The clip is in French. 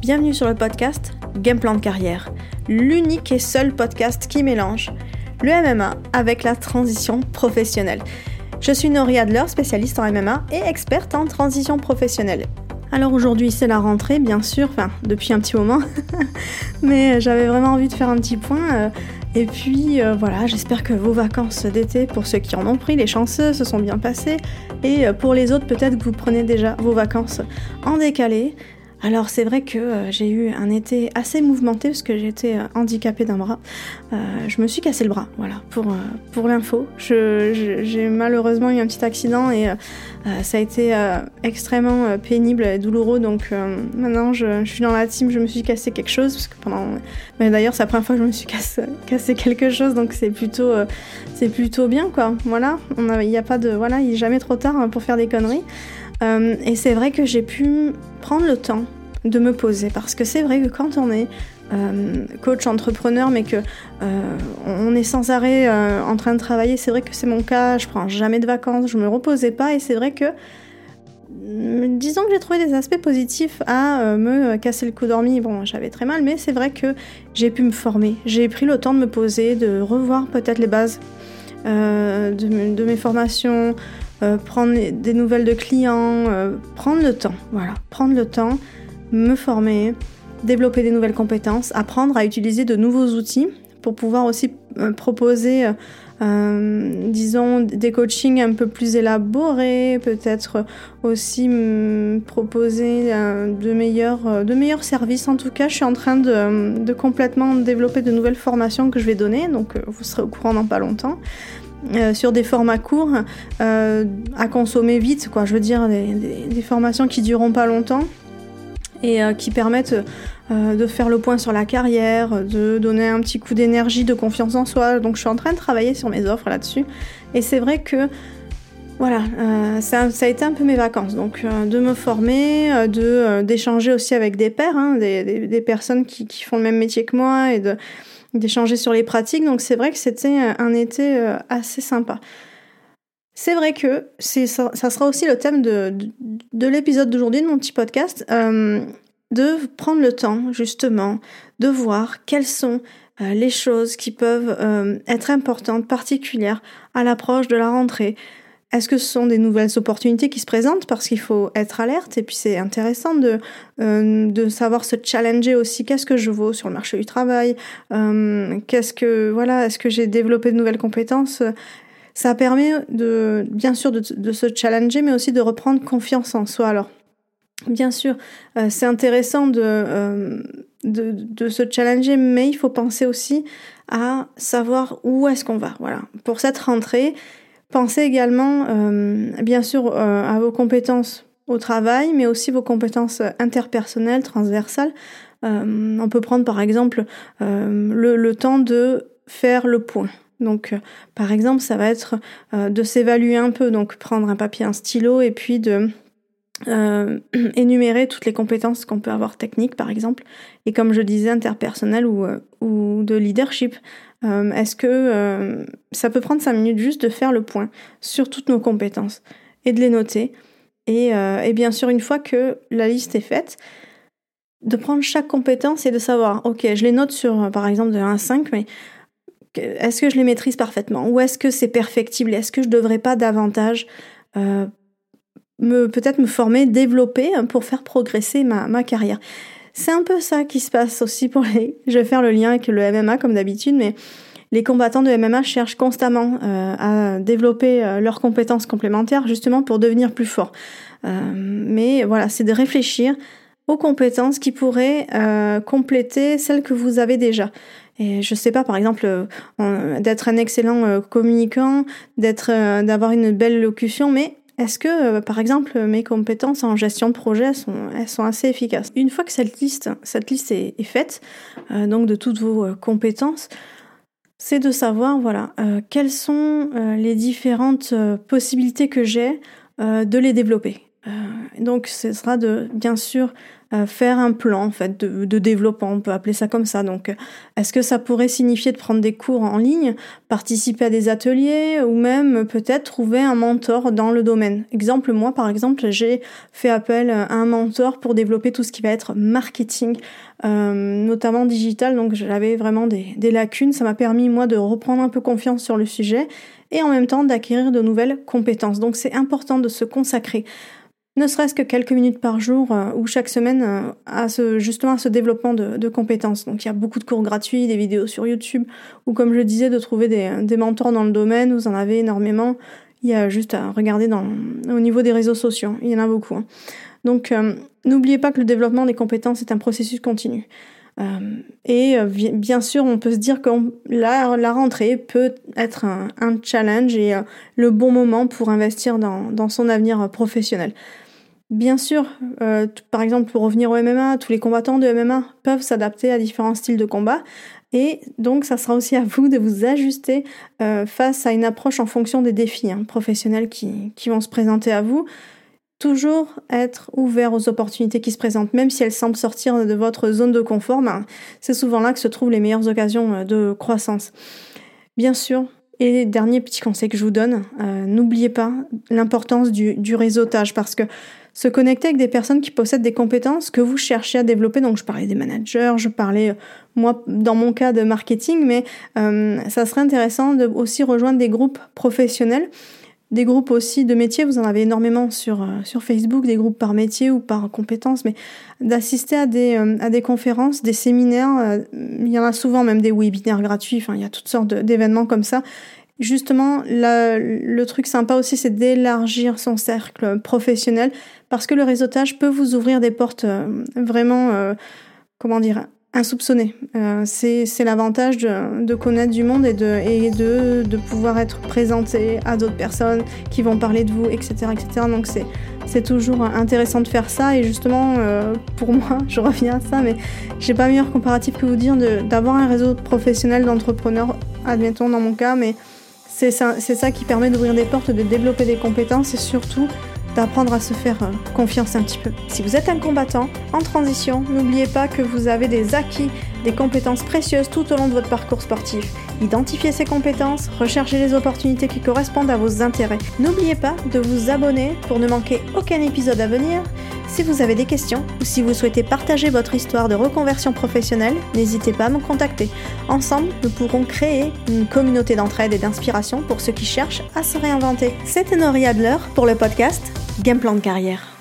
Bienvenue sur le podcast Game Plan de carrière, l'unique et seul podcast qui mélange le MMA avec la transition professionnelle. Je suis Nori Adler, spécialiste en MMA et experte en transition professionnelle. Alors aujourd'hui c'est la rentrée bien sûr, enfin depuis un petit moment, mais j'avais vraiment envie de faire un petit point. Euh, et puis euh, voilà, j'espère que vos vacances d'été, pour ceux qui en ont pris, les chanceux, se sont bien passées. Et euh, pour les autres, peut-être que vous prenez déjà vos vacances en décalé. Alors c'est vrai que euh, j'ai eu un été assez mouvementé parce que j'étais euh, handicapée d'un bras. Euh, je me suis cassé le bras, voilà, pour, pour l'info. J'ai malheureusement eu un petit accident et ça a été extrêmement pénible et douloureux. Donc maintenant je, suis dans la team, je me suis cassé quelque chose parce que pendant... Mais d'ailleurs c'est la première fois que je me suis cassé, quelque chose donc c'est plutôt, plutôt bien quoi. Voilà, il n'y a pas de... Voilà, il n'est jamais trop tard hein, pour faire des conneries. Et c'est vrai que j'ai pu prendre le temps de me poser. Parce que c'est vrai que quand on est euh, coach entrepreneur mais que euh, on est sans arrêt en train de travailler, c'est vrai que c'est mon cas, je prends jamais de vacances, je me reposais pas. Et c'est vrai que mm, disons que j'ai trouvé des aspects positifs à me casser le cou dormi. Bon, j'avais très mal, mais c'est vrai que j'ai pu me former. J'ai pris le temps de me poser, de revoir peut-être les bases de, mes formations, euh, prendre des nouvelles de clients, euh, prendre le temps, voilà, prendre le temps, me former, développer des nouvelles compétences, apprendre à utiliser de nouveaux outils pour pouvoir aussi euh, proposer, disons, des coachings un peu plus élaborés, peut-être aussi proposer de, meilleurs, de services. En tout cas, je suis en train de, complètement développer de nouvelles formations que je vais donner, donc vous serez au courant dans pas longtemps. Euh, sur des formats courts euh, à consommer vite, quoi. Je veux dire des, formations qui dureront pas longtemps et euh, qui permettent de faire le point sur la carrière, de donner un petit coup d'énergie, de confiance en soi. Donc je suis en train de travailler sur mes offres là-dessus. Et c'est vrai que voilà, ça, a été un peu mes vacances. Donc de me former, de d'échanger aussi avec des pairs, hein, des, personnes qui, font le même métier que moi et d'échanger sur les pratiques. Donc c'est vrai que c'était un été euh, assez sympa. C'est vrai que ça, ça, sera aussi le thème de, de, l'épisode d'aujourd'hui de mon petit podcast, euh, de prendre le temps justement de voir quelles sont euh, les choses qui peuvent être importantes, particulières à l'approche de la rentrée, est-ce que ce sont des nouvelles opportunités qui se présentent? Parce qu'il faut être alerte et puis c'est intéressant de, euh, de savoir se challenger aussi. Qu'est-ce que je vaux sur le marché du travail? Euh, qu'est-ce que voilà est-ce que j'ai développé de nouvelles compétences? Ça permet de bien sûr de, se challenger mais aussi de reprendre confiance en soi alors bien sûr euh, c'est intéressant de, de, se challenger mais il faut penser aussi à savoir où est-ce qu'on va voilà pour cette rentrée Pensez également, euh, bien sûr, euh, à vos compétences au travail, mais aussi vos compétences interpersonnelles, transversales. Euh, on peut prendre par exemple le, le, temps de faire le point. Donc, par exemple, ça va être de s'évaluer un peu, donc prendre un papier, un stylo, et puis de énumérer toutes les compétences qu'on peut avoir techniques, par exemple, et comme je disais, interpersonnelles ou, ou de leadership. Euh, est-ce que euh, ça peut prendre 5 minutes juste de faire le point sur toutes nos compétences et de les noter et, euh, et, bien sûr, une fois que la liste est faite, de prendre chaque compétence et de savoir, ok, je les note sur, par exemple, de 1 à 5, mais est-ce que je les maîtrise parfaitement Ou est-ce que c'est perfectible Est-ce que je devrais pas davantage me peut-être me former, développer hein, pour faire progresser ma, carrière? C'est un peu ça qui se passe aussi pour les... Je vais faire le lien avec le MMA comme d'habitude, mais les combattants de MMA cherchent constamment euh, à développer euh, leurs compétences complémentaires justement pour devenir plus forts. Euh, mais voilà, c'est de réfléchir aux compétences qui pourraient compléter celles que vous avez déjà. Et je sais pas, par exemple, d'être un excellent communicant, d'être, d'avoir une belle locution, mais est-ce que, euh, par exemple, mes compétences en gestion de projet sont, elles sont assez efficaces? Une fois que cette liste, cette liste est, faite, euh, donc de toutes vos euh, compétences, c'est de savoir, voilà, quelles sont les différentes possibilités que j'ai de les développer. donc ce sera de bien sûr faire un plan en fait de, de, développement, on peut appeler ça comme ça. Donc, est-ce que ça pourrait signifier de prendre des cours en ligne, participer à des ateliers ou même peut-être trouver un mentor dans le domaine? Exemple, moi par exemple, j'ai fait appel à un mentor pour développer tout ce qui va être marketing, euh, notamment digital. Donc, j'avais vraiment des, des lacunes. Ça m'a permis moi de reprendre un peu confiance sur le sujet et en même temps d'acquérir de nouvelles compétences. Donc, c'est important de se consacrer ne serait-ce que quelques minutes par jour euh, ou chaque semaine euh, à ce, justement à ce développement de, compétences. Donc il y a beaucoup de cours gratuits, des vidéos sur YouTube, ou comme je disais, de trouver des, mentors dans le domaine, vous en avez énormément. Il y a juste à regarder dans, au niveau des réseaux sociaux, il y en a beaucoup. Hein. Donc euh, n'oubliez pas que le développement des compétences est un processus continu. Et bien sûr, on peut se dire que la, rentrée peut être un, challenge et le bon moment pour investir dans, son avenir professionnel. Bien sûr, euh, par exemple, pour revenir au MMA, tous les combattants de MMA peuvent s'adapter à différents styles de combat. Et donc, ça sera aussi à vous de vous ajuster euh, face à une approche en fonction des défis hein, professionnels qui vont se présenter à vous. Toujours être ouvert aux opportunités qui se présentent, même si elles semblent sortir de votre zone de confort, ben, c'est souvent là que se trouvent les meilleures occasions euh, de croissance. Bien sûr, et dernier petit conseil que je vous donne, n'oubliez pas l'importance du, réseautage parce que se connecter avec des personnes qui possèdent des compétences que vous cherchez à développer. Donc je parlais des managers, je parlais, euh, moi, dans mon cas, de marketing, mais euh, ça serait intéressant de aussi rejoindre des groupes professionnels. Des groupes aussi de métiers, vous en avez énormément sur, euh, sur Facebook, des groupes par métier ou par compétences, mais d'assister à des, à des conférences, des séminaires, il y en a souvent même des webinaires gratuits, enfin il y a toutes sortes d'événements comme ça. Justement, le truc sympa aussi, c'est d'élargir son cercle professionnel parce que le réseautage peut vous ouvrir des portes euh, vraiment, euh, comment dire, insoupçonnées. Euh, c'est l'avantage de, de, connaître du monde et, de, et de, de pouvoir être présenté à d'autres personnes qui vont parler de vous, etc. etc. Donc c'est toujours intéressant de faire ça et justement pour moi, je reviens à ça, mais j'ai pas meilleur comparatif que vous dire d'avoir un réseau professionnel d'entrepreneurs, admettons dans mon cas, mais c'est ça, ça, qui permet d'ouvrir des portes, de développer des compétences et surtout d'apprendre à se faire euh, confiance un petit peu. Si vous êtes un combattant en transition, n'oubliez pas que vous avez des acquis, des compétences précieuses tout au long de votre parcours sportif. Identifiez ces compétences, recherchez les opportunités qui correspondent à vos intérêts. N'oubliez pas de vous abonner pour ne manquer aucun épisode à venir. Si vous avez des questions ou si vous souhaitez partager votre histoire de reconversion professionnelle, n'hésitez pas à me contacter. Ensemble, nous pourrons créer une communauté d'entraide et d'inspiration pour ceux qui cherchent à se réinventer. C'était Nori Adler pour le podcast Game Plan de carrière.